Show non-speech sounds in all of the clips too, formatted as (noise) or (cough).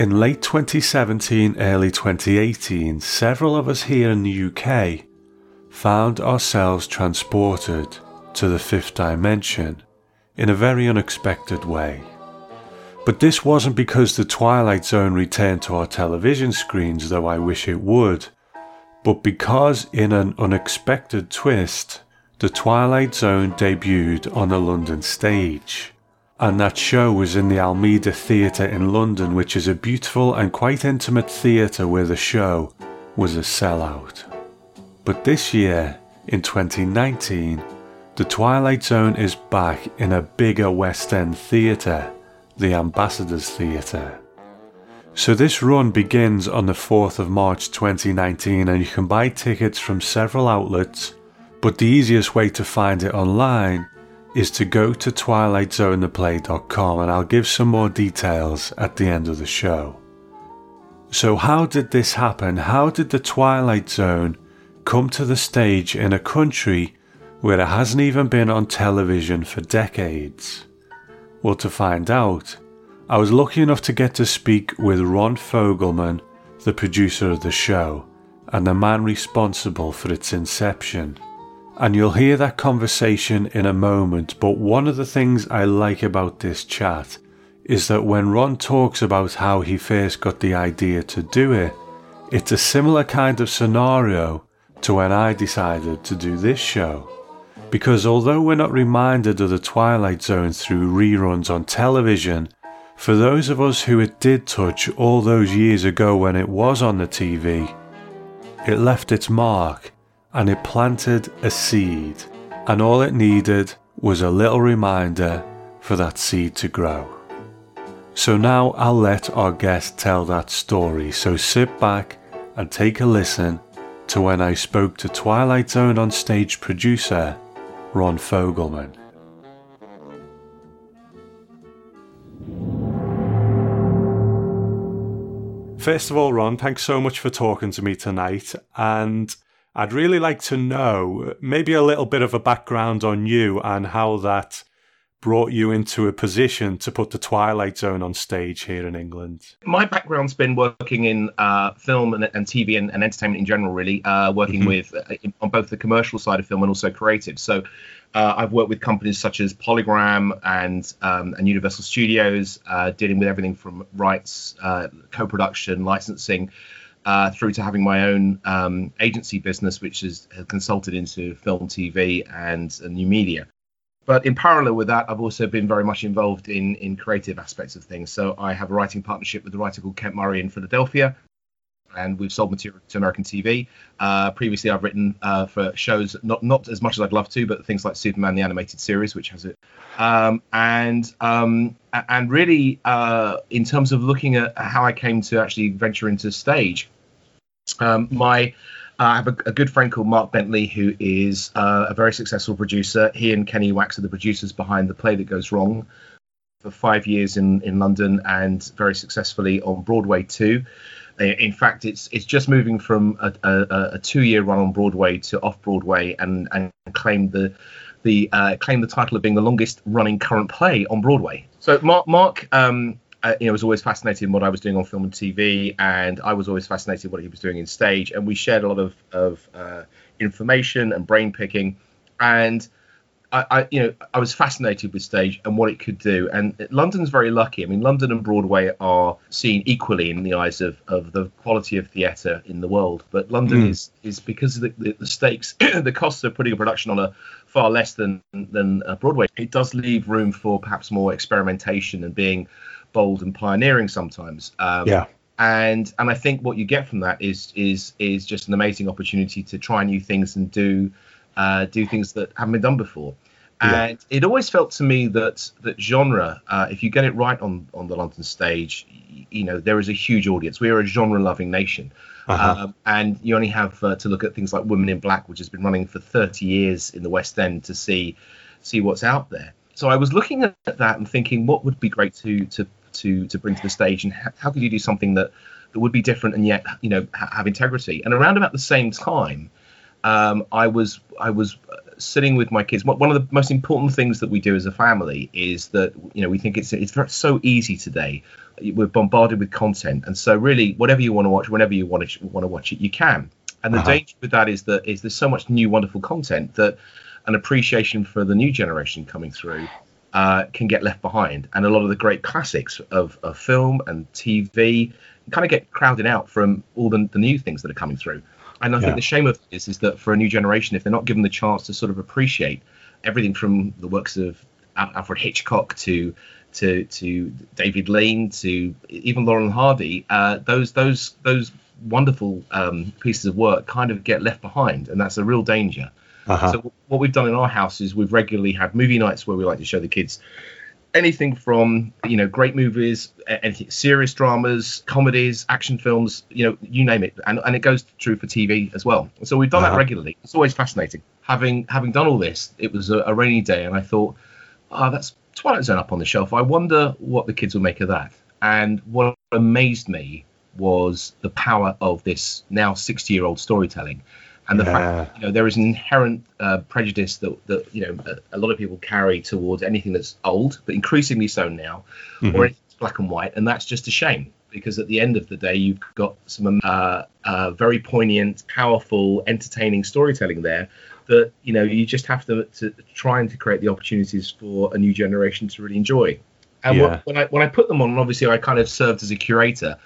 In late 2017, early 2018, several of us here in the UK found ourselves transported to the fifth dimension in a very unexpected way. But this wasn't because The Twilight Zone returned to our television screens, though I wish it would, but because, in an unexpected twist, The Twilight Zone debuted on a London stage and that show was in the Almeida Theatre in London, which is a beautiful and quite intimate theatre where the show was a sellout. But this year, in 2019, The Twilight Zone is back in a bigger West End theatre, the Ambassadors Theatre. So this run begins on the 4th of March 2019 and you can buy tickets from several outlets, but the easiest way to find it online is to go to twilightzonetheplay.com and I'll give some more details at the end of the show. So, how did this happen? How did the Twilight Zone come to the stage in a country where it hasn't even been on television for decades? Well, to find out, I was lucky enough to get to speak with Ron Fogelman, the producer of the show, and the man responsible for its inception and you'll hear that conversation in a moment. But one of the things I like about this chat is that when Ron talks about how he first got the idea to do it, it's a similar kind of scenario to when I decided to do this show. Because although we're not reminded of the Twilight Zone through reruns on television, for those of us who it did touch all those years ago when it was on the TV, it left its mark and it planted a seed, and all it needed was a little reminder for that seed to grow. So now I'll let our guest tell that story, so sit back and take a listen to when I spoke to Twilight Zone on stage producer Ron Fogelman. First of all, Ron, thanks so much for talking to me tonight. And I'd really like to know maybe a little bit of a background on you and how that brought you into a position to put the Twilight Zone on stage here in England? My background's been working in uh, film and, and TV and, and, entertainment in general, really, uh, working mm-hmm. with uh, on both the commercial side of film and also creative. So uh, I've worked with companies such as Polygram and um, and Universal Studios, uh, dealing with everything from rights, uh, co-production, licensing uh, through to having my own um, agency business, which is consulted into film, TV, and, and new media. But in parallel with that, I've also been very much involved in in creative aspects of things. So I have a writing partnership with a writer called Kent Murray in Philadelphia, and we've sold material to American TV. Uh, previously, I've written uh, for shows not not as much as I'd love to, but things like Superman the animated series, which has it, um, and um, and really uh, in terms of looking at how I came to actually venture into stage, um, my uh, I have a, a, good friend called Mark Bentley, who is uh, a very successful producer. He and Kenny Wax are the producers behind The Play That Goes Wrong for five years in, in London and very successfully on Broadway too. In fact, it's it's just moving from a, a, a two-year run on Broadway to off Broadway and and claimed the the uh, the title of being the longest running current play on Broadway. So Mark Mark um, uh, you know was always fascinated in what I was doing on film and TV, and I was always fascinated in what he was doing in stage, and we shared a lot of of uh, information and brain picking, and I, I, you know I was fascinated with stage and what it could do. And London's very lucky. I mean, London and Broadway are seen equally in the eyes of, of the quality of theatre in the world. But London mm. is is because the, the, the stakes, (clears throat) the costs of putting a production on a far less than than Broadway. It does leave room for perhaps more experimentation and being bold and pioneering sometimes. Um, yeah. And and I think what you get from that is is is just an amazing opportunity to try new things and do uh, do things that haven't been done before. And yeah. it always felt to me that that genre, uh, if you get it right on on the London stage, you know there is a huge audience. We are a genre-loving nation, uh-huh. um, and you only have uh, to look at things like Women in Black, which has been running for 30 years in the West End, to see see what's out there. So I was looking at that and thinking, what would be great to to to to bring to the stage, and how, how could you do something that that would be different and yet you know ha- have integrity? And around about the same time, um, I was I was sitting with my kids, one of the most important things that we do as a family is that you know we think it's it's so easy today. We're bombarded with content, and so really, whatever you want to watch, whenever you want to want to watch it, you can. And the uh-huh. danger with that is that is there's so much new, wonderful content that an appreciation for the new generation coming through uh, can get left behind, and a lot of the great classics of, of film and TV kind of get crowded out from all the, the new things that are coming through. And I yeah. think the shame of this is that for a new generation, if they're not given the chance to sort of appreciate everything from the works of Alfred Hitchcock to to to David Lean to even Laurel and Hardy, uh, those those those wonderful um, pieces of work kind of get left behind, and that's a real danger. Uh-huh. So what we've done in our house is we've regularly had movie nights where we like to show the kids anything from you know great movies, anything serious dramas, comedies, action films, you know, you name it, and, and it goes true for TV as well. So we've done uh-huh. that regularly. It's always fascinating. Having having done all this, it was a, a rainy day, and I thought, ah, oh, that's Twilight Zone up on the shelf. I wonder what the kids will make of that. And what amazed me was the power of this now 60 year old storytelling and the yeah. fact you know there is an inherent uh, prejudice that that you know a, a, lot of people carry towards anything that's old, but increasingly so now, mm-hmm. or it's black and white, and that's just a shame because at the end of the day you've got some uh, uh, very poignant, powerful, entertaining storytelling there that you know you just have to, to try and to create the opportunities for a new generation to really enjoy. And yeah. what, when I when I put them on, obviously I kind of served as a curator.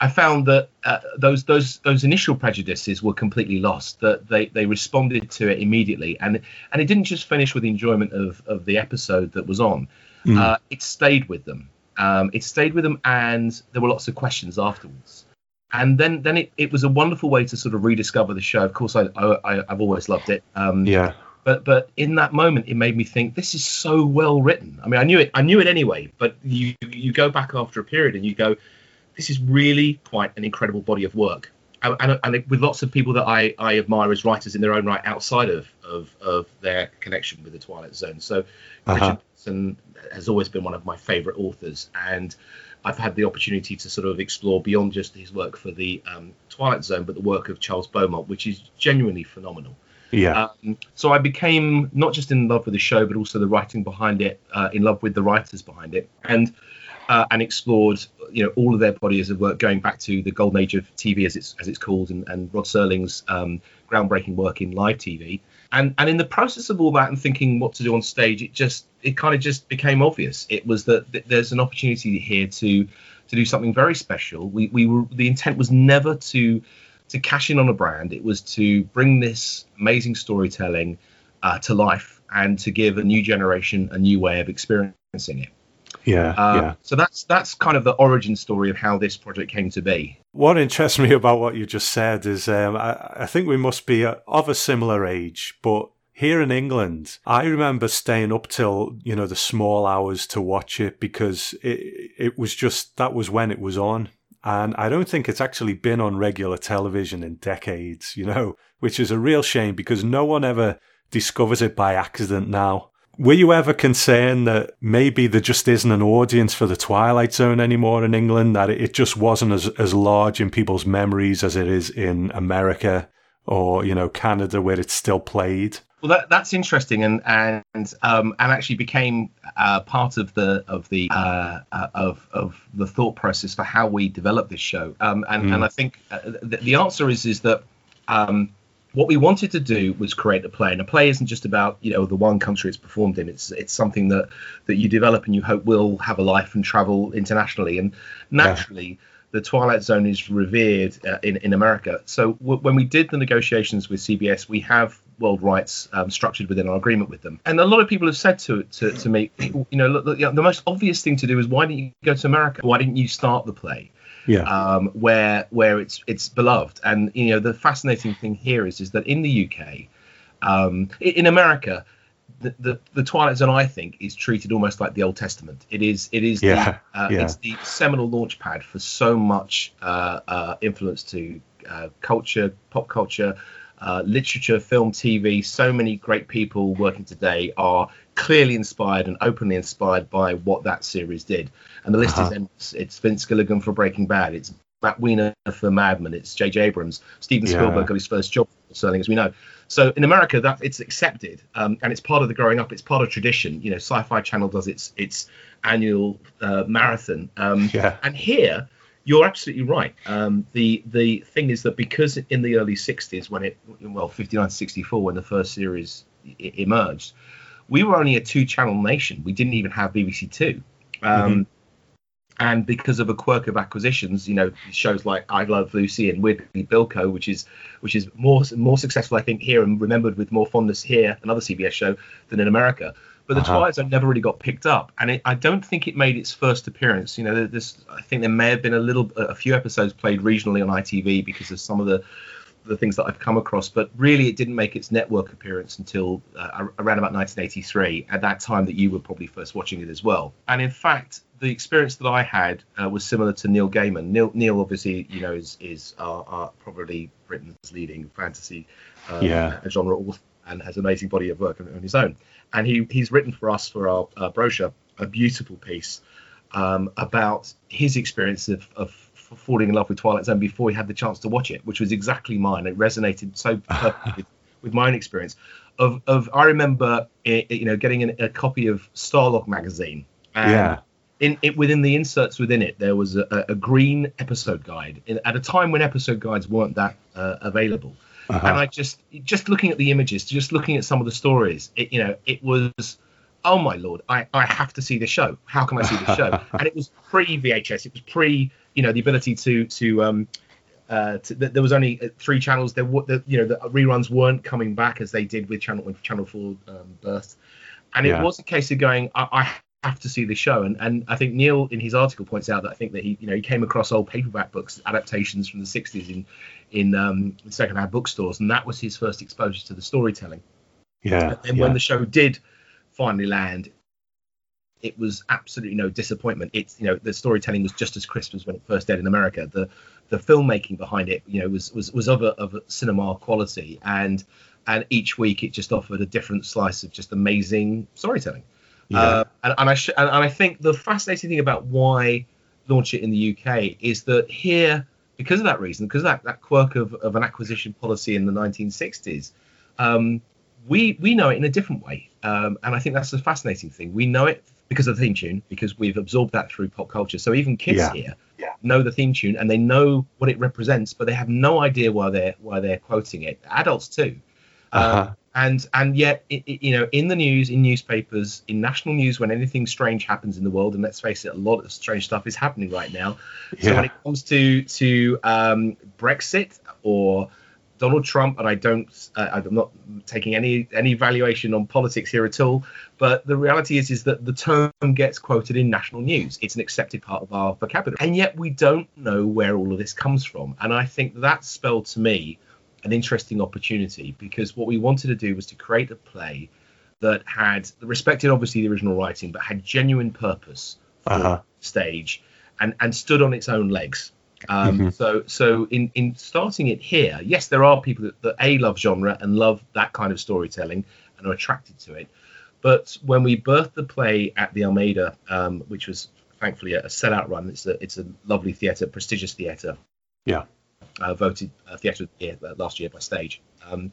I found that uh, those those those initial prejudices were completely lost. That they, they responded to it immediately, and and it didn't just finish with the enjoyment of, of the episode that was on. Mm. Uh, it stayed with them. Um, it stayed with them, and there were lots of questions afterwards. And then then it, it was a wonderful way to sort of rediscover the show. Of course, I, I have always loved it. Um, yeah. But but in that moment, it made me think this is so well written. I mean, I knew it I knew it anyway. But you you go back after a period and you go this is really quite an incredible body of work. And, and, and, with lots of people that I, I admire as writers in their own right outside of, of, of their connection with the Twilight Zone. So uh-huh. Richard has always been one of my favorite authors, and I've had the opportunity to sort of explore beyond just his work for the um, Twilight Zone, but the work of Charles Beaumont, which is genuinely phenomenal. Yeah. Um, so I became not just in love with the show, but also the writing behind it, uh, in love with the writers behind it, and uh, and explored you know all of their bodies of work going back to the golden age of TV as it's as it's called and, and Rod Serling's um, groundbreaking work in live TV and and in the process of all that and thinking what to do on stage it just it kind of just became obvious. It was that, there's an opportunity here to to do something very special. We we were the intent was never to to cash in on a brand. It was to bring this amazing storytelling uh, to life and to give a new generation a new way of experiencing it yeah, uh, yeah. So that's that's kind of the origin story of how this project came to be. What interests me about what you just said is um, I, I, think we must be of a similar age, but here in England, I remember staying up till you know the small hours to watch it because it it was just that was when it was on. And I don't think it's actually been on regular television in decades, you know, which is a real shame because no one ever discovers it by accident now. Were you ever concerned that maybe there just isn't an audience for the Twilight Zone anymore in England, that it just wasn't as, as large in people's memories as it is in America or, you know, Canada where it's still played? Well, that, that's interesting, and and um, and actually became uh, part of the of the uh, uh, of of the thought process for how we develop this show. Um, and mm. and I think uh, the, the, answer is is that um, what we wanted to do was create a play and a play isn't just about you know the one country it's performed in. It's it's something that that you develop and you hope will have a life and travel internationally. And naturally yeah. the twilight zone is revered uh, in in america. So w- when we did the negotiations with cbs we have world rights um, structured within our agreement with them. And a lot of people have said to to, to me (clears throat) you know look, look, you know, the most obvious thing to do is why didn't you go to america? Why didn't you start the play yeah. um, where where it's it's beloved. And you know the fascinating thing here is is that in the UK, um, in America, the, the, the Twilight Zone I think is treated almost like the Old Testament. It is it is yeah. the uh, yeah. it's the seminal launch pad for so much uh, uh, influence to uh, culture, pop culture. Uh, literature, film, TV, so many great people working today are clearly inspired and openly inspired by what that series did. And the list uh-huh. is endless. It's Vince Gilligan for Breaking Bad. It's Matt Weiner for Mad Men. It's J.J. Abrams. Steven Yeah. Spielberg got his first job selling, as we know. So in America, that it's accepted, um, and it's part of the growing up. It's part of tradition. You know, Sci-Fi Channel does its its annual uh, marathon. Um, Yeah. And here, you're absolutely right. Um, the the thing is that because in the early '60s, when it well 59 to 64, when the first series I- emerged, we were only a two-channel nation. We didn't even have BBC Two. Um, And because of a quirk of acquisitions, you know, shows like I Love Lucy and Weirdly Bilko, which is which is more more successful, I think, here and remembered with more fondness here, another CBS show, than in America. But the Uh-huh. Twilight Zone never really got picked up, and it, I don't think it made its first appearance. You know, this I think there may have been a little, a few episodes played regionally on ITV because of some of the the things that I've come across, but really it didn't make its network appearance until uh, around about 1983, at that time that you were probably first watching it as well. And in fact, the experience that I had uh, was similar to Neil Gaiman. Neil, Neil obviously, you know, is is our, our probably Britain's leading fantasy uh, Yeah. genre author and has an amazing body of work on, on his own. And he he's written for us for our uh, brochure a beautiful piece um, about his experience of, of falling in love with Twilight Zone before he had the chance to watch it, which was exactly mine. It resonated so perfectly (laughs) with, my own experience. Of, of I remember, eh, you know, getting an, a copy of Starlog magazine. And Yeah. In it, within the inserts within it, there was a, a green episode guide. In, at a time when episode guides weren't that uh, available, Uh-huh. and I just just looking at the images, just looking at some of the stories, it, you know, it was, oh my lord, I, I have to see the show. How can I see the show? (laughs) and it was pre VHS. It was pre, you know, the ability to to um, uh, to, there was only uh, three channels. There were, the, you know, the reruns weren't coming back as they did with Channel with Channel Four um, burst, and Yeah. it was a case of going, I, I have to see the show. And and I think Neil in his article points out that I think that he, you know, he came across old paperback books adaptations from the '60s in in um, secondhand bookstores, and that was his first exposure to the storytelling. Yeah. And yeah. when the show did finally land, it was absolutely no disappointment. It's you know the storytelling was just as crisp as when it first aired in America. The the filmmaking behind it, you know, was was was of a of a cinema quality, and and each week it just offered a different slice of just amazing storytelling. Yeah. Uh, and, and I sh- and, and I think the fascinating thing about why launch it in the UK is that here, because of that reason, because of that, that quirk of, of an acquisition policy in the 1960s, um, we we know it in a different way, um, and I think that's the fascinating thing. We know it because of the theme tune, because we've absorbed that through pop culture. So even kids Yeah. here know the theme tune and they know what it represents, but they have no idea why they're why they're quoting it. Adults too. Uh-huh. Um, and and yet it, it- you know in the news in newspapers in national news when anything strange happens in the world and let's face it a lot of strange stuff is happening right now so when it comes to to um, brexit or donald trump and i don't uh, i'm not taking any any valuation on politics here at all but the reality is is that the term gets quoted in national news. It's an accepted part of our vocabulary. And yet we don't know where all of this comes from. And i think that spelled to me an interesting opportunity because what we wanted to do was to create a play that had respected obviously the original writing but had genuine purpose for Uh-huh. stage and and stood on its own legs um, Mhm. so so in in starting it here yes there are people that, that a love genre and love that kind of storytelling and are attracted to it but when we birthed the play at the Almeida, um, which was thankfully a, a sellout run, it's a it's a lovely theatre, prestigious theatre, Yeah. uh, voted uh, theatre of the year uh, last year by Stage. Um,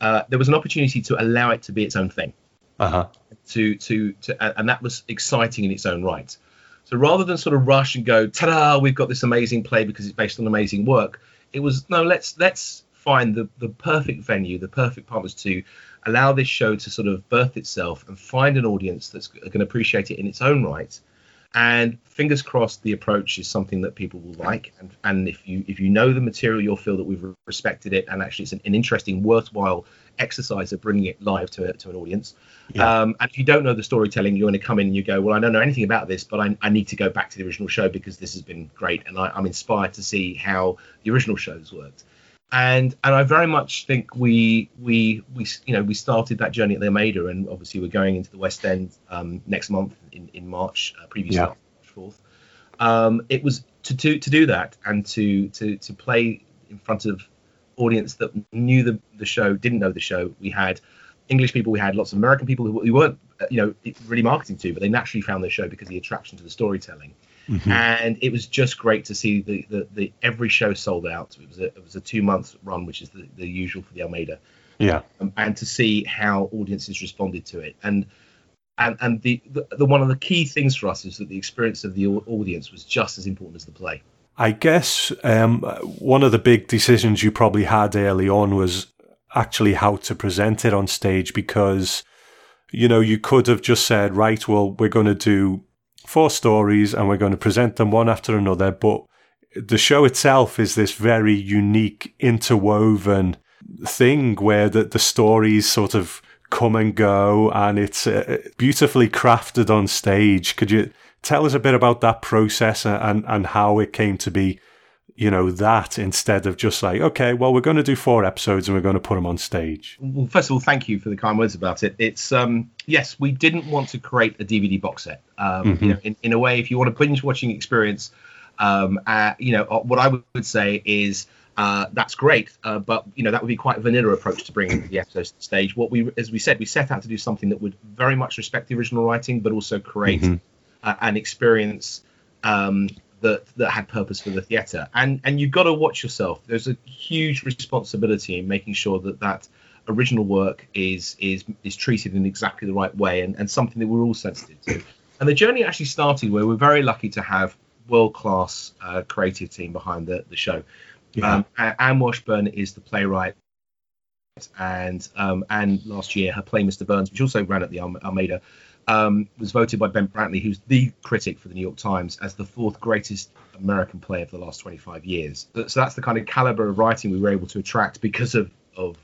uh, there was an opportunity to allow it to be its own thing, Uh-huh. to to to, and- and that was exciting in its own right. So rather than sort of rush and go, ta-da, we've got this amazing play because it's based on amazing work, it was no, let's let's find the the perfect venue, the perfect partners to allow this show to sort of birth itself and find an audience that's going to appreciate it in its own right. And fingers crossed, the approach is something that people will like. And, and if you if you know the material, you'll feel that we've respected it, and actually it's an, an interesting, worthwhile exercise of bringing it live to to an audience. Yeah. Um, and if you don't know the storytelling, you're going to come in and you go, well, I don't know anything about this, but I, I need to go back to the original show because this has been great, and I, I'm inspired to see how the original shows worked. And and I very much think we we we you know we started that journey at the Almeida, and obviously we're going into the West End um, next month in in March, uh, previous Yeah. March fourth. Um, it was to, to to do that and to to to play in front of audience that knew the the show, didn't know the show. We had English people, we had lots of American people who, who weren't uh, you know really marketing to, but they naturally found the show because of the attraction to the storytelling. Mm-hmm. And it was just great to see the, the, the every show sold out. It was a, it was a two month run, which is the, the usual for the Almeida. Yeah. Um, and to see how audiences responded to it. And and and the, the, the one of the key things for us is that the experience of the audience was just as important as the play. I guess um, one of the big decisions you probably had early on was actually how to present it on stage because you know you could have just said right well we're going to do four stories and we're going to present them one after another. But the show itself is this very unique, interwoven thing where the, the stories sort of come and go and it's uh, beautifully crafted on stage. Could you tell us a bit about that process and, and how it came to be you know, that instead of just like, okay, well, we're going to do four episodes and we're going to put them on stage? Well, first of all, thank you for the kind words about it. It's, um, yes, we didn't want to create a DVD box set. Um, mm-hmm. You know, in, in a way, if you want a binge watching experience, um, uh, you know, uh, what I would say is, uh, that's great, uh, but you know that would be quite a vanilla approach to bringing the episodes to the stage. What we, as we said, we set out to do something that would very much respect the original writing, but also create mm-hmm. uh, an experience um, that that had purpose for the theatre. And and you've got to watch yourself. There's a huge responsibility in making sure that that original work is is is treated in exactly the right way and, and something that we're all sensitive to. And the journey actually started where we're very lucky to have world class uh, creative team behind the the show. Yeah. Um, Anne Washburn is the playwright. And um, and last year her play Mr. Burns, which also ran at the Almeida, um, was voted by Ben Brantley, who's the critic for the New York Times, as the fourth greatest American play of the last 25 years. So that's the kind of caliber of writing we were able to attract because of of,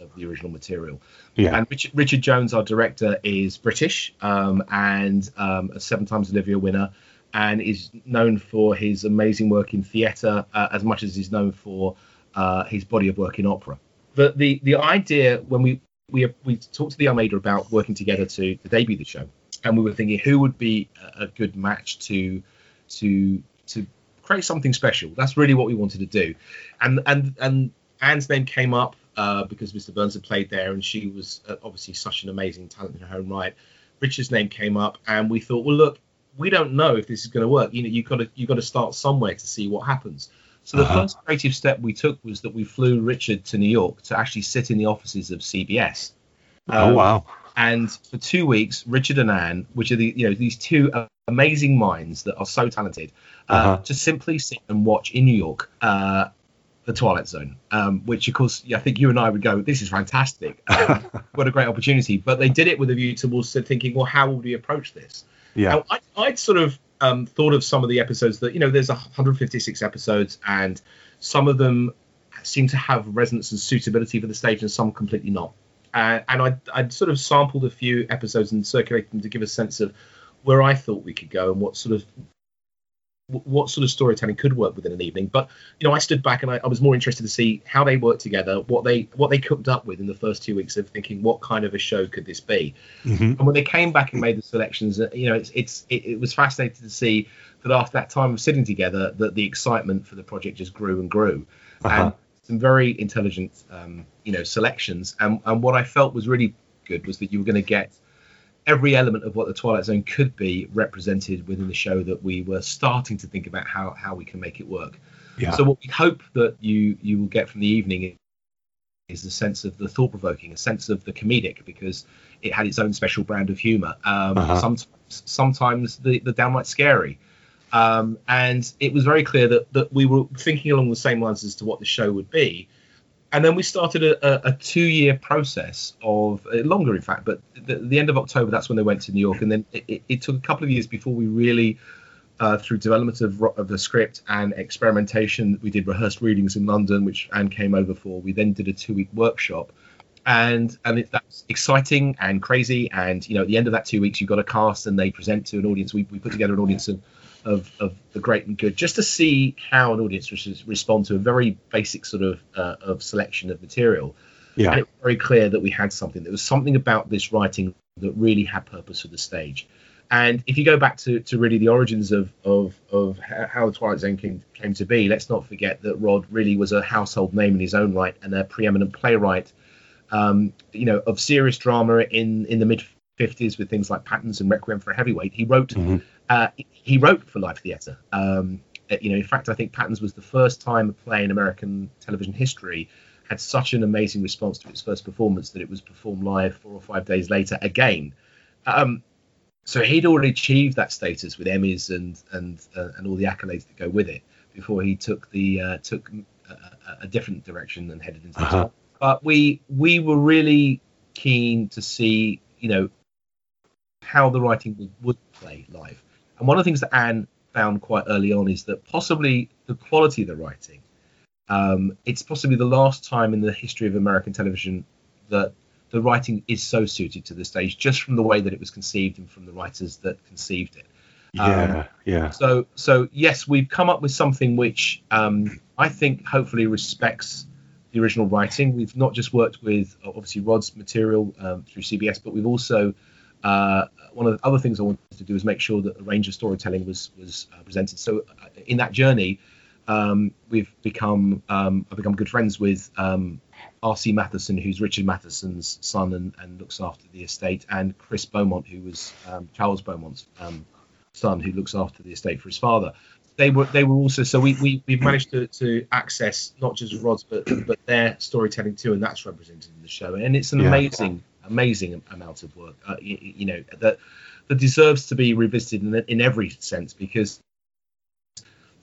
of, of the original material. Yeah. And Richard, Richard, Jones, our director, is British um, and um, a seven times Olivier winner, and is known for his amazing work in theatre uh, as much as he's known for uh, his body of work in opera. The, the the idea when we we we talked to the Almeida about working together to, to debut the show, and we were thinking who would be a good match to to to create something special. That's really what we wanted to do, and and and Anne's name came up uh, because Mr. Burns had played there, and she was uh, obviously such an amazing talent in her own right. Richard's name came up, and we thought, well, look, we don't know if this is going to work. You know, you've got to you've got to start somewhere to see what happens. So the uh-huh. first creative step we took was that we flew Richard to New York to actually sit in the offices of CBS. Um, oh wow! And for two weeks, Richard and Anne, which are the you know these two amazing minds that are so talented, uh, uh-huh. to simply sit and watch in New York uh, the Twilight Zone, um, which of course I think you and I would go, this is fantastic, uh, (laughs) what a great opportunity. But they did it with a view towards thinking, well, how would we approach this? Yeah, I, I'd sort of um, thought of some of the episodes that you know there's 156 episodes and some of them seem to have resonance and suitability for the stage and some completely not. Uh, and I'd, I'd, sort of sampled a few episodes and circulated them to give a sense of where I thought we could go and what sort of what sort of storytelling could work within an evening. But you know, I stood back and I, I, was more interested to see how they worked together, what they what they cooked up with in the first two weeks of thinking what kind of a show could this be. Mm-hmm. And when they came back and made the selections, uh, you know, it's, it's it, it, was fascinating to see that after that time of sitting together, that the excitement for the project just grew and grew. Uh-huh. And some very intelligent, um, you know, selections. And and what I felt was really good was that you were going to get every element of what the Twilight Zone could be represented within the show that we were starting to think about how how we can make it work. Yeah. So what we hope that you you will get from the evening is a sense of the thought provoking, a sense of the comedic because it had its own special brand of humor. Um, uh-huh. Sometimes sometimes the the downright scary. Um, and it was very clear that that we were thinking along the same lines as to what the show would be and then we started a, a, a two-year process of uh, longer, in fact. But the, the, end of October, that's when they went to New York, and then it, it took a couple of years before we really, uh, through development of, of the script and experimentation, we did rehearsed readings in London, which Anne came over for. We then did a two-week workshop, and and it, that's exciting and crazy. And you know, at the end of that two weeks, you've got a cast, and they present to an audience. We, we put together an audience of of, of the great and good, just to see how an audience respond to a very basic sort of uh, of selection of material. Yeah. And it was very clear that we had something. There was something about this writing that really had purpose for the stage. And if you go back to, to really the origins of, of, of how the Twilight Zone came, came to be, let's not forget that Rod really was a household name in his own right and a preeminent playwright, um, you know, of serious drama in, in the mid 50s with things like Patterns and Requiem for a Heavyweight. He wrote mm-hmm uh, he wrote for live theatre. Um, uh, you know, in fact, I think Patterns was the first time a play in American television history had such an amazing response to its first performance that it was performed live four or five days later again. Um, so he'd already achieved that status with Emmys and and uh, and all the accolades that go with it before he took the uh, took a, a, different direction and headed into uh-huh. the top. But we we were really keen to see you know how the writing would, would play live. And one of the things that Anne found quite early on is that possibly the quality of the writing, um, it's possibly the last time in the history of American television that the writing is so suited to the stage just from the way that it was conceived and from the writers that conceived it. Yeah, um, yeah. So, so yes, we've come up with something which um, I think hopefully respects the original writing. We've not just worked with obviously Rod's material um, through CBS, but we've also uh, one of the other things I wanted to do was make sure that a range of storytelling was was uh, presented. So uh, in that journey, um, we've become um, I've become good friends with um, R.C. Matheson, who's Richard Matheson's son and, and, looks after the estate, and Chris Beaumont, who was um, Charles Beaumont's um, son, who looks after the estate for his father. They were they were also so we we we've managed to, to access not just Rod's but but their storytelling too, and that's represented in the show, and it's an yeah. amazing amazing amount of work. Uh, you, you, know that that deserves to be revisited in, in every sense because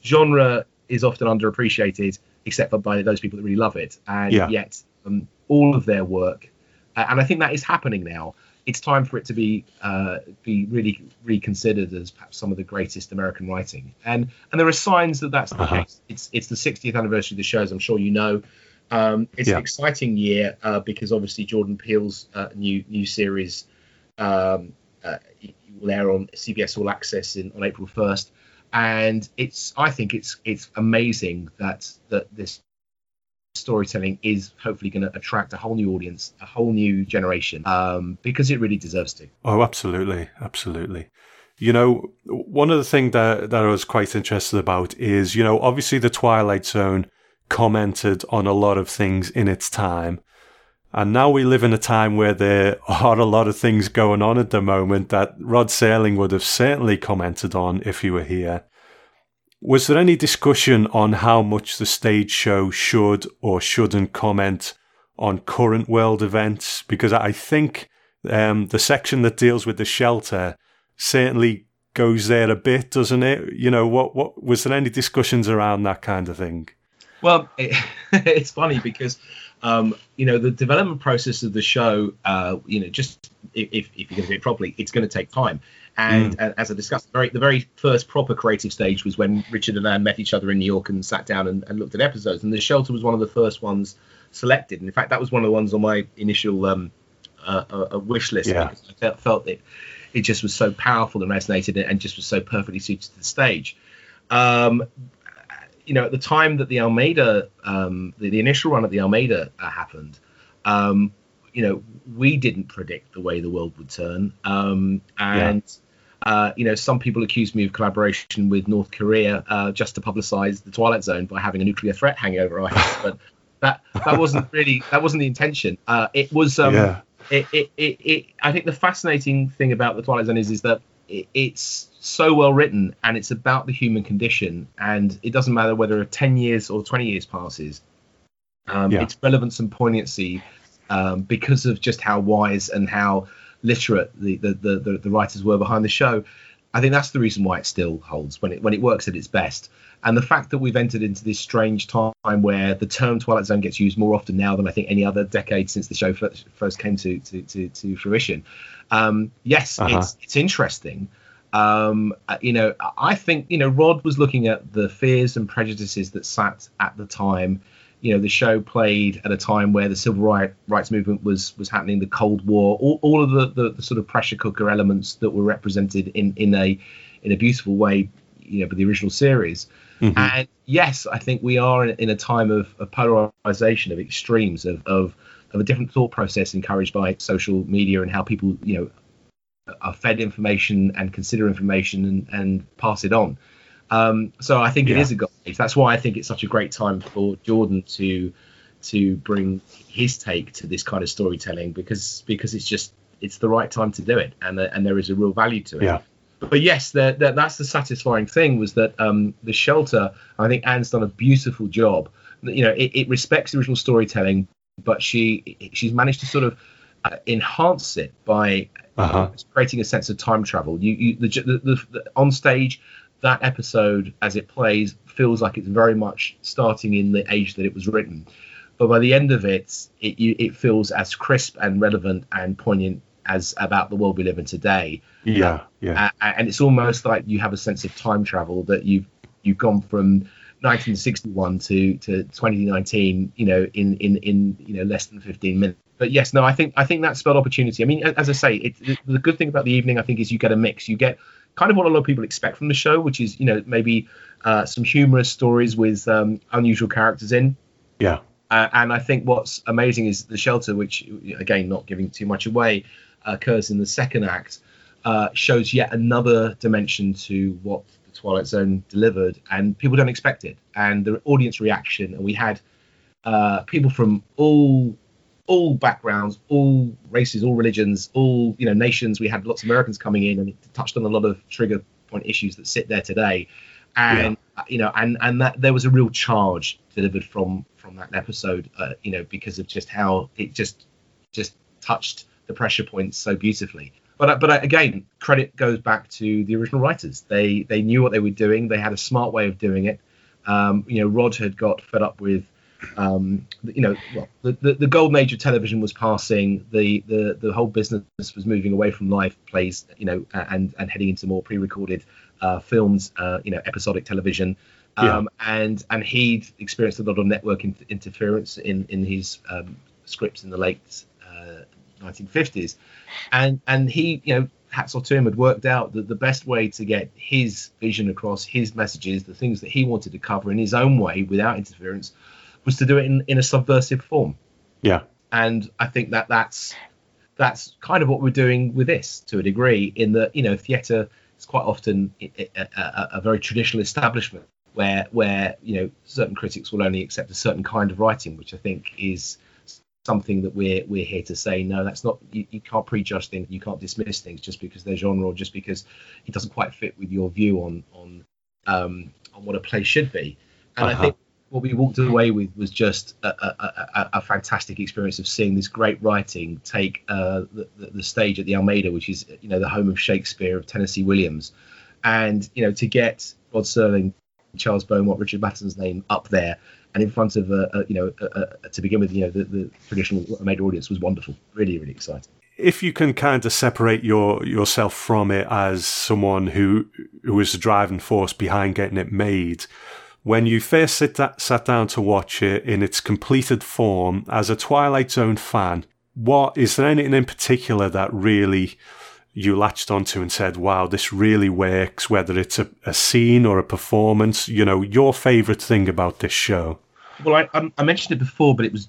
genre is often underappreciated, except for by those people that really love it, and yeah. yet um, all of their work, uh, and I think that is happening now. It's time for it to be uh, be really reconsidered as perhaps some of the greatest American writing, and and there are signs that that's the uh-huh. case. It's it's the 60th anniversary of the show, as I'm sure you know. Um, it's yeah. an exciting year uh, because obviously Jordan Peele's uh, new new series um, uh, will air on CBS All Access in, on April 1st, and it's I think it's it's amazing that that this storytelling is hopefully going to attract a whole new audience, a whole new generation, um, because it really deserves to. Oh, absolutely, absolutely. You know, one of the things that that I was quite interested about is, you know, obviously the Twilight Zone commented on a lot of things in its time. And now we live in a time where there are a lot of things going on at the moment that Rod Serling would have certainly commented on if he were here. Was there any discussion on how much the stage show should or shouldn't comment on current world events? Because I think um, the section that deals with the shelter certainly goes there a bit, doesn't it? You know, what what was there any discussions around that kind of thing? Well, it, (laughs) it's funny because um, you know the development process of the show. Uh, you know, just if, if you're going to do it properly, it's going to take time. And, mm. as I discussed, the very, the very first proper creative stage was when Richard and Anne met each other in New York and sat down and, and, looked at episodes. And the shelter was one of the first ones selected. And in fact, that was one of the ones on my initial um, uh, uh, wish list yeah. because I felt, felt that it just was so powerful and resonated and just was so perfectly suited to the stage. Um, you know, at the time that the Almeida, um, the, the, initial run of the Almeida uh, happened, um, you know, we didn't predict the way the world would turn. Um, and, yeah. uh, you know, some people accused me of collaboration with North Korea uh, just to publicize the Twilight Zone by having a nuclear threat hanging over our heads. but (laughs) that that wasn't really that wasn't the intention. Uh, it was. Um, yeah. It, it, it, it, I think the fascinating thing about the Twilight Zone is is that it, it's so well written and it's about the human condition and it doesn't matter whether 10 years or 20 years passes. Um, yeah. its relevance and poignancy um, because of just how wise and how literate the, the, the, the, writers were behind the show. I think that's the reason why it still holds when it when it works at its best and the fact that we've entered into this strange time where the term twilight zone gets used more often now than i think any other decade since the show first came to to, to, to fruition um, yes uh-huh. it's it's interesting um, uh, you know, I think you know Rod was looking at the fears and prejudices that sat at the time. You know, the show played at a time where the civil rights movement was was happening, the Cold War, all, all of the, the, the sort of pressure cooker elements that were represented in in a in a beautiful way, you know, by the original series. Mm-hmm. And yes, I think we are in, in a time of, of polarization, of extremes, of, of of a different thought process encouraged by social media and how people, you know, are fed information and consider information and, and pass it on. Um, so I think yeah. it is a gold age. That's why I think it's such a great time for Jordan to to bring his take to this kind of storytelling because because it's just it's the right time to do it and and there is a real value to it. Yeah. But yes, the, the, that's the satisfying thing was that um, the shelter. I think Anne's done a beautiful job. You know, it, it respects the original storytelling, but she she's managed to sort of uh, enhance it by uh-huh. creating a sense of time travel. You, you the, the, the, on stage, that episode as it plays feels like it's very much starting in the age that it was written, but by the end of it, it it feels as crisp and relevant and poignant as about the world we live in today. Yeah, yeah. Uh, and it's almost like you have a sense of time travel that you've you've gone from 1961 to to 2019. You know, in in in you know less than 15 minutes. But yes, no, I think I think that spelled opportunity. I mean, as I say, it, the good thing about the evening, I think, is you get a mix. You get kind of what a lot of people expect from the show, which is you know maybe uh, some humorous stories with um, unusual characters in. Yeah. Uh, and I think what's amazing is the shelter, which again, not giving too much away, occurs in the second act, uh, shows yet another dimension to what the Twilight Zone delivered, and people don't expect it. And the audience reaction, and we had uh, people from all all backgrounds, all races, all religions, all you know nations. We had lots of Americans coming in, and it touched on a lot of trigger point issues that sit there today. And yeah. you know, and and that there was a real charge delivered from from that episode, uh, you know, because of just how it just just touched the pressure points so beautifully. But but again, credit goes back to the original writers. They they knew what they were doing. They had a smart way of doing it. Um, you know, Rod had got fed up with, um, you know, well, the, the, the, golden age of television was passing. The, the the whole business was moving away from live plays, you know, and and heading into more pre-recorded uh, films, uh, you know, episodic television. Um, yeah. and and he'd experienced a lot of network in, interference in in his um, scripts in the late 1950s, and and he, you know, hats off to him, had worked out that the best way to get his vision across, his messages, the things that he wanted to cover in his own way without interference, was to do it in, in a subversive form. Yeah. And I think that that's that's kind of what we're doing with this to a degree, in that you know theatre is quite often a, a, a very traditional establishment where where you know certain critics will only accept a certain kind of writing, which I think is something that we're we're here to say no that's not you, you can't prejudge things you can't dismiss things just because they're genre or just because it doesn't quite fit with your view on on um, on what a play should be and uh-huh. i think what we walked away with was just a, a, a, a fantastic experience of seeing this great writing take uh, the, the, stage at the Almeida, which is you know the home of Shakespeare of Tennessee Williams, and you know to get Rod Serling, Charles Beaumont, Richard Matheson's name up there and in front of a, a you know a, a, to begin with you know the, the traditional made audience was wonderful really really exciting. If you can kind of separate your yourself from it as someone who who was the driving force behind getting it made when you first sit sat down to watch it in its completed form as a twilight zone fan what is there anything in particular that really you latched onto and said, wow, this really works, whether it's a, a scene or a performance, you know, your favorite thing about this show? Well, I, I mentioned it before, but it was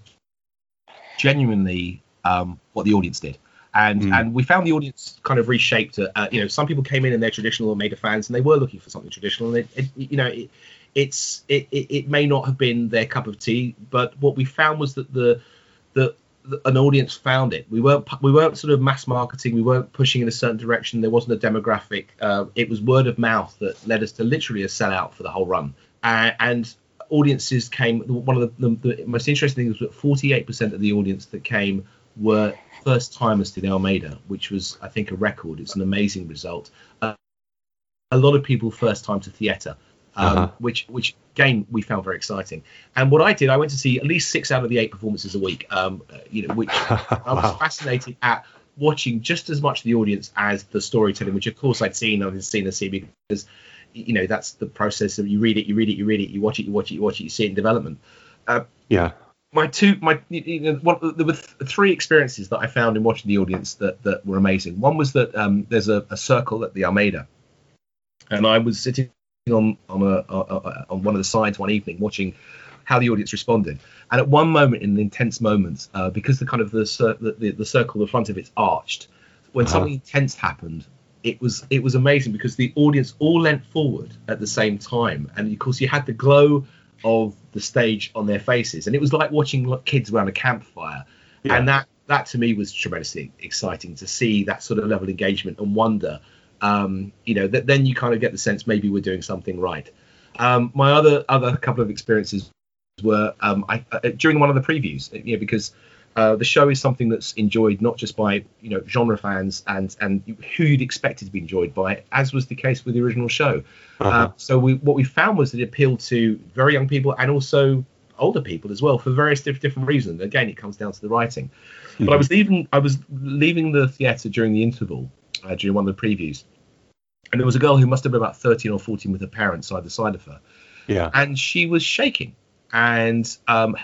genuinely um, what the audience did. And, mm. and we found the audience kind of reshaped. Uh, you know, some people came in and they're traditional Almeida fans, and they were looking for something traditional. And it, it you know, it, it's it, it may not have been their cup of tea, but what we found was that the the an audience found it. We weren't we weren't sort of mass marketing. We weren't pushing in a certain direction. There wasn't a demographic. Uh, it was word of mouth that led us to literally a sellout for the whole run. Uh, and audiences came. One of the, the, the most interesting things was that 48% of the audience that came were first timers to the Almeida, which was I think a record. It's an amazing result. Uh, a lot of people first time to theatre um, uh-huh. which which again we found very exciting. And what I did, I went to see at least six out of the eight performances a week. Um, uh, you know, which wow. (laughs) I was fascinated at watching just as much the audience as the storytelling, which of course I'd seen on seen and see because you know that's the process of you read it, you read it, you read it, you watch it, you watch it, you watch it, you see it in development. Uh, yeah. My two, my you know, one, there were three experiences that I found in watching the audience that that were amazing. One was that um, there's a, a circle at the Almeida, and I was sitting on on a, a, on one of the sides one evening watching how the audience responded. And at one moment, in an intense moment, uh, because the kind of the, the the circle, the front of it's arched, when uh-huh. something intense happened, it was it was amazing because the audience all leant forward at the same time, and of course you had the glow of the stage on their faces, and it was like watching kids around a campfire, yeah. and that that to me was tremendously exciting to see that sort of level of engagement and wonder um, you know, th- then you kind of get the sense maybe we're doing something right. Um, my other other couple of experiences were um, I, uh, during one of the previews, you know, because uh, the show is something that's enjoyed not just by you know genre fans and and who you'd expect it to be enjoyed by, as was the case with the original show. Uh-huh. Uh, so we, what we found was that it appealed to very young people and also older people as well for various different reasons. Again, it comes down to the writing. Mm-hmm. But I was leaving I was leaving the theatre during the interval during one of the previews, and there was a girl who must have been about 13 or 14 with her parents either side of her. Yeah. And she was shaking, and um,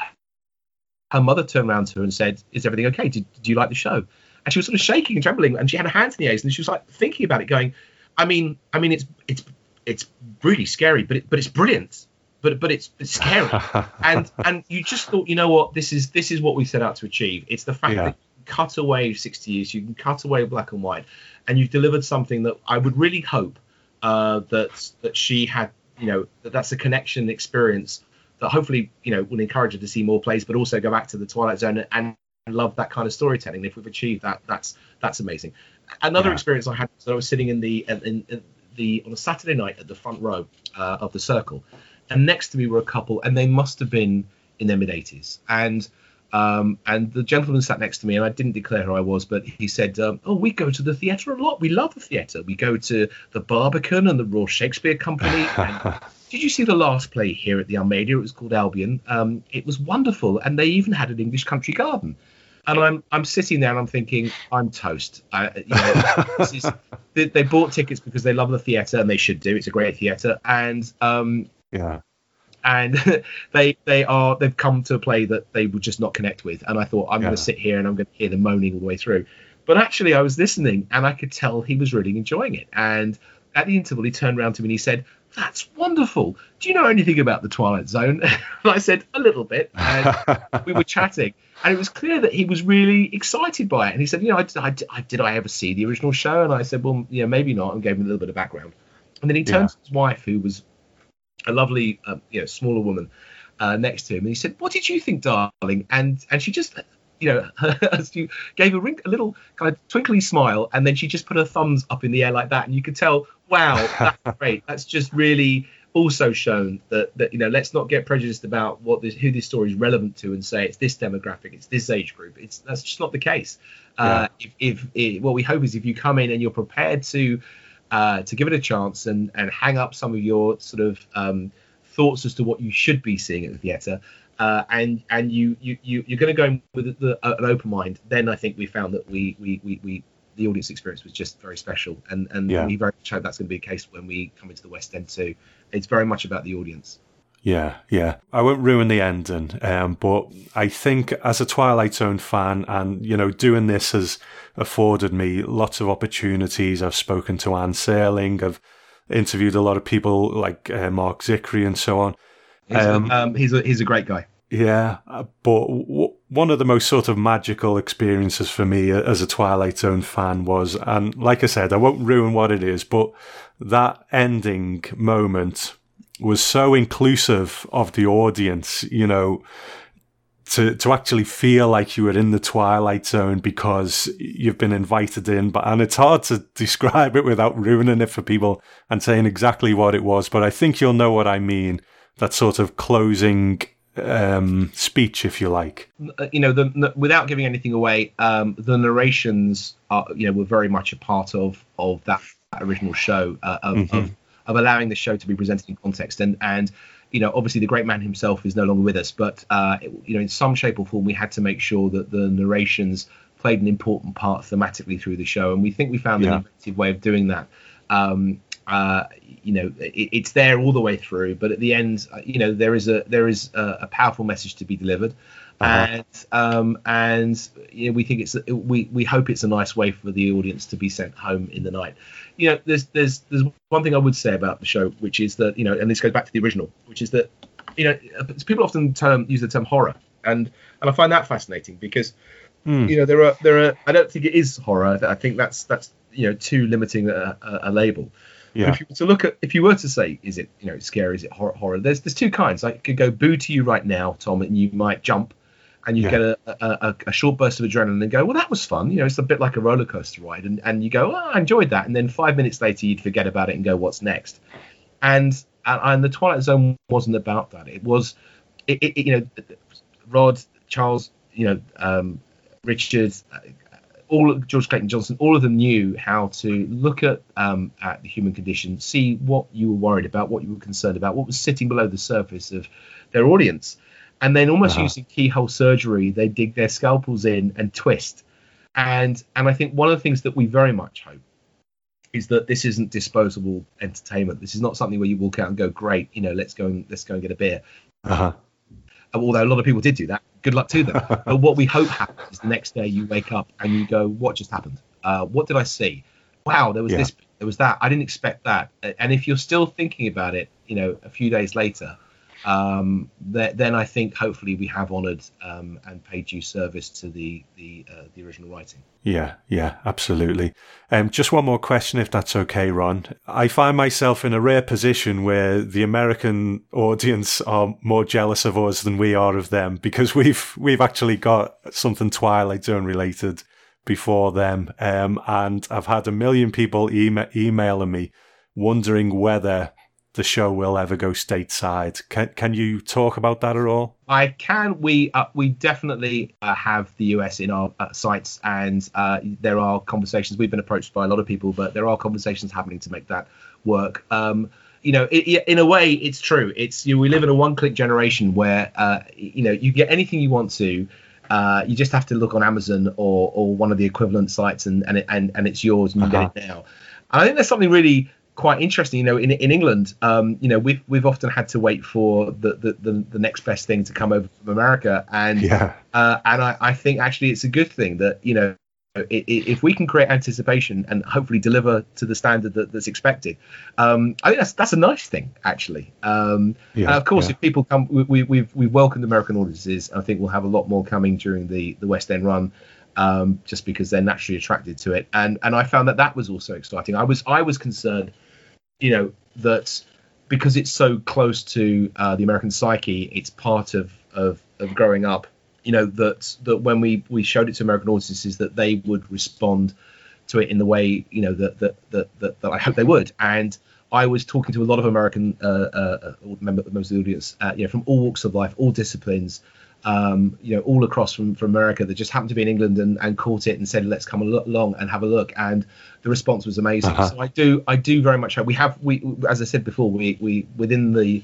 her mother turned around to her and said, "Is everything okay? Did, do you like the show?" And she was sort of shaking and trembling, and she had her hands in the air, and she was like thinking about it, going, "I mean, I mean, it's it's it's really scary, but it, but it's brilliant." But, but it's, it's scary, (laughs) and and you just thought, you know what, this is this is what we set out to achieve. It's the fact yeah. that cut away 60 years, you can cut away black and white, and you've delivered something that I would really hope uh, that that she had, you know, that that's a connection experience that hopefully, you know, will encourage her to see more plays, but also go back to the Twilight Zone and, and love that kind of storytelling. If we've achieved that, that's that's amazing. Another yeah. experience I had was I was sitting in the in, in the on a Saturday night at the front row uh, of the circle, and next to me were a couple, and they must have been in their mid 80s, and um, and the gentleman sat next to me, and I didn't declare who I was, but he said, um, "Oh, we go to the theatre a lot. We love the theatre. We go to the Barbican and the Royal Shakespeare Company. (laughs) did you see the last play here at the Almeida? It was called Albion. Um, it was wonderful, and they even had an English country garden." And I'm I'm sitting there and I'm thinking I'm toast. I, you know, is, (laughs) they, they, bought tickets because they love the theatre and they should do. It's a great theatre, and um, yeah and (laughs) they they are they've come to a play that they would just not connect with. And I thought I'm yeah. going to sit here and I'm going to hear them moaning all the way through. But actually, I was listening and I could tell he was really enjoying it. And at the interval, he turned around to me and he said, "That's wonderful. Do you know anything about the Twilight Zone?" (laughs) and I said, "A little bit." And (laughs) we were chatting, and it was clear that he was really excited by it. And he said, "You know, I, I, I, did I ever see the original show?" And I said, "Well, yeah, maybe not." And gave him a little bit of background. And then he turned yeah. to his wife, who was a lovely, um, you know, smaller woman uh, next to him, and he said, "What did you think, darling?" And and she just, you know, (laughs) she gave a, ring, a little kind of twinkly smile, and then she just put her thumbs up in the air like that, and you could tell, wow, that's (laughs) great. That's just really also shown that that you know, let's not get prejudiced about what this who this story is relevant to, and say it's this demographic, it's this age group. It's that's just not the case. Yeah. Uh, if, if, if what we hope is if you come in and you're prepared to uh, to give it a chance and and hang up some of your sort of um, thoughts as to what you should be seeing at the theatre. Uh, and and you you, you you're going to go in with the, an open mind. Then I think we found that we we, we, we the audience experience was just very special, and and yeah. we very much hope that's going to be the case when we come into the West End too. It's very much about the audience. Yeah, yeah. I won't ruin the ending, um, but I think as a Twilight Zone fan, and you know, doing this has afforded me lots of opportunities. I've spoken to Anne Serling. I've interviewed a lot of people like uh, Marc Zicree and so on. He's, um, um, he's a he's a great guy. Yeah, uh, but w- one of the most sort of magical experiences for me as a Twilight Zone fan was, and like I said, I won't ruin what it is, but that ending moment was so inclusive of the audience, you know, to, to actually feel like you were in the twilight zone because you've been invited in. But, and it's hard to (laughs) describe it without ruining it for people and saying exactly what it was. But I think you'll know what I mean. That sort of closing um, speech, if you like. You know, the, the, without giving anything away, um, the narrations are, you know, were very much a part of of that original show uh, of, mm-hmm. of of allowing the show to be presented in context. And and you know, obviously the great man himself is no longer with us, but uh, you know, in some shape or form, we had to make sure that the narrations played an important part thematically through the show, and we think we found yeah. an innovative way of doing that. Um, uh, you know, it, it's there all the way through, but at the end, uh, you know, there is a there is a, a powerful message to be delivered. Uh-huh. and um, and you know, we think it's we we hope it's a nice way for the audience to be sent home in the night. You know, there's there's there's one thing I would say about the show, which is that you know, and this goes back to the original, which is that you know, people often term use the term horror, and and I find that fascinating because mm. you know there are there are I don't think it is horror. I think that's that's you know too limiting a, a, a label. Yeah. If you were to look at, if you were to say, is it you know scary? Is it horror? horror? There's there's two kinds. I could go boo to you right now, Tom, and you might jump and you Yeah. get a, a, a, short burst of adrenaline and go, well, that was fun. You know, it's a bit like a roller coaster ride, and, and you go, oh, I enjoyed that, and then five minutes later you'd forget about it and go, what's next? And and, and the Twilight Zone wasn't about that. It was, it, it, you know, Rod, Charles, you know, um, Richard, uh, all George Clayton Johnson, all of them knew how to look at um, at the human condition, see what you were worried about, what you were concerned about, what was sitting below the surface of their audience, and then almost Uh-huh. using keyhole surgery, they dig their scalpels in and twist. And and I think one of the things that we very much hope is that this isn't disposable entertainment. This is not something where you walk out and go, "Great, you know, let's go and let's go and get a beer." Uh-huh. although a lot of people did do that. Good luck to them. (laughs) but what we hope happens is the next day you wake up and you go, "What just happened? Uh, what did I see? Wow, there was Yeah. this, there was that. I didn't expect that." And if you're still thinking about it, you know, a few days later, um, th- then I think hopefully we have honoured um, and paid due service to the the uh, the original writing. Yeah, yeah, absolutely. Um, just one more question, if that's okay, Ron. I find myself in a rare position where the American audience are more jealous of us than we are of them because we've we've actually got something Twilight Zone related before them, um, and I've had a million people ema- emailing me wondering whether the show will ever go stateside. Can can you talk about that at all? I can. We uh, we definitely uh, have the US in our uh, sights, and uh, there are conversations. We've been approached by a lot of people, but there are conversations happening to make that work. Um, you know, i i in a way, it's true. It's you. We live in a one-click generation where uh, you know you get anything you want to. Uh, you just have to look on Amazon or or one of the equivalent sites, and and it, and, and it's yours, and you Uh-huh. get it now. And I think there's something really quite interesting. You know, in in England, um, you know, we've we've often had to wait for the the, the, the next best thing to come over from America, and Yeah, uh, and I, I think actually it's a good thing that you know if we can create anticipation and hopefully deliver to the standard that, that's expected, um, I think that's that's a nice thing actually. Um, yeah. and of course, yeah. if people come, we, we, we've we've welcomed American audiences. I think we'll have a lot more coming during the the West End run, um, just because they're naturally attracted to it. And and I found that that was also exciting. I was I was concerned, you know, that because it's so close to uh, the American psyche, it's part of, of of growing up. You know that that when we we showed it to American audiences, that they would respond to it in the way you know that that that that, that I hope they would. And I was talking to a lot of American uh, uh, uh, member, members of the audience, uh, you know, from all walks of life, all disciplines, um, you know, all across from, from America that just happened to be in England and, and caught it and said, let's come along and have a look. And the response was amazing. Uh-huh. So I do, I do very much hope we have, we, as I said before, we, we within the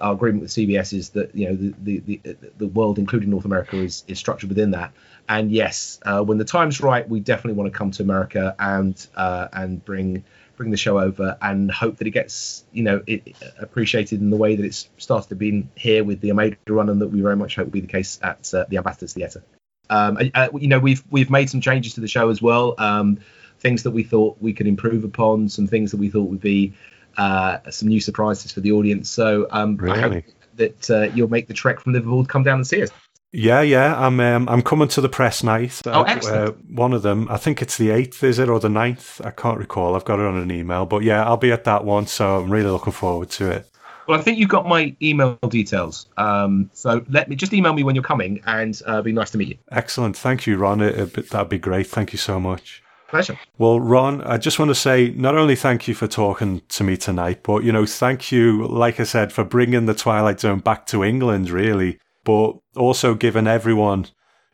our agreement with CBS is that you know the the, the, the world, including North America, is, is structured within that. And yes, uh, when the time's right, we definitely want to come to America and uh, and bring bring the show over and hope that it gets you know it, appreciated in the way that it's started to be here with the Almeida run, and that we very much hope will be the case at uh, the Ambassadors Theatre. Um, uh, you know, we've we've made some changes to the show as well. Um, things that we thought we could improve upon, some things that we thought would be uh, some new surprises for the audience. So um, I hope Really? that uh, you'll make the trek from Liverpool to come down and see us. Yeah, yeah. I'm um, I'm coming to the press night. Oh, excellent. Uh, one of them, I think it's the eighth, is it, or the 9th? I can't recall. I've got it on an email, but yeah, I'll be at that one, so I'm really looking forward to it. Well, I think you've got my email details. Um, so let me just email me when you're coming, and uh, it'd be nice to meet you. Excellent. Thank you, Ron. It, it, that'd be great. Thank you so much. Pleasure. Well, Ron, I just want to say not only thank you for talking to me tonight, but you know, thank you, like I said, for bringing the Twilight Zone back to England, really, but also giving everyone,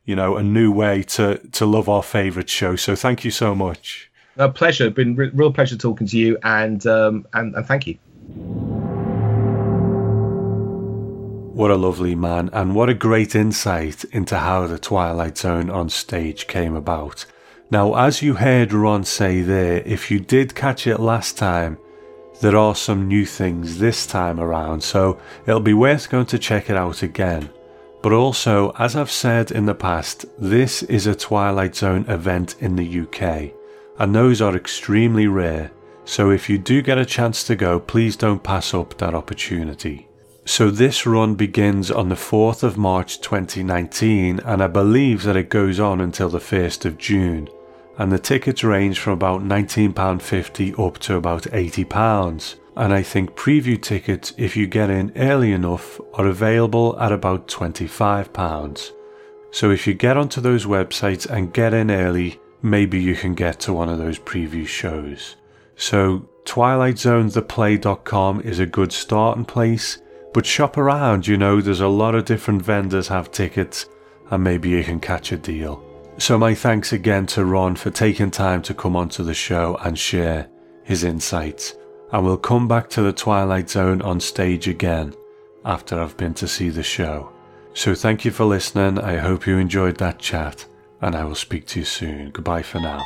you know, a new way to to love our favourite show. So thank you so much. A pleasure. Been re- real pleasure talking to you, and um, and, and thank you. What a lovely man, and what a great insight into how the Twilight Zone on stage came about. Now, as you heard Ron say there, if you did catch it last time, there are some new things this time around, so it'll be worth going to check it out again. But also, as I've said in the past, this is a Twilight Zone event in the UK, and those are extremely rare, so if you do get a chance to go, please don't pass up that opportunity. So this run begins on the 4th of March 2019 and I believe that it goes on until the 1st of June. And the tickets range from about £19.50 up to about £80 and I think preview tickets if you get in early enough are available at about £25. So if you get onto those websites and get in early, maybe you can get to one of those preview shows. So twilightzonetheplay.com is a good starting place, but shop around, you know, there's a lot of different vendors have tickets and maybe you can catch a deal. So my thanks again to Ron for taking time to come onto the show and share his insights. And we'll come back to the Twilight Zone on stage again after I've been to see the show. So thank you for listening. I hope you enjoyed that chat and I will speak to you soon. Goodbye for now.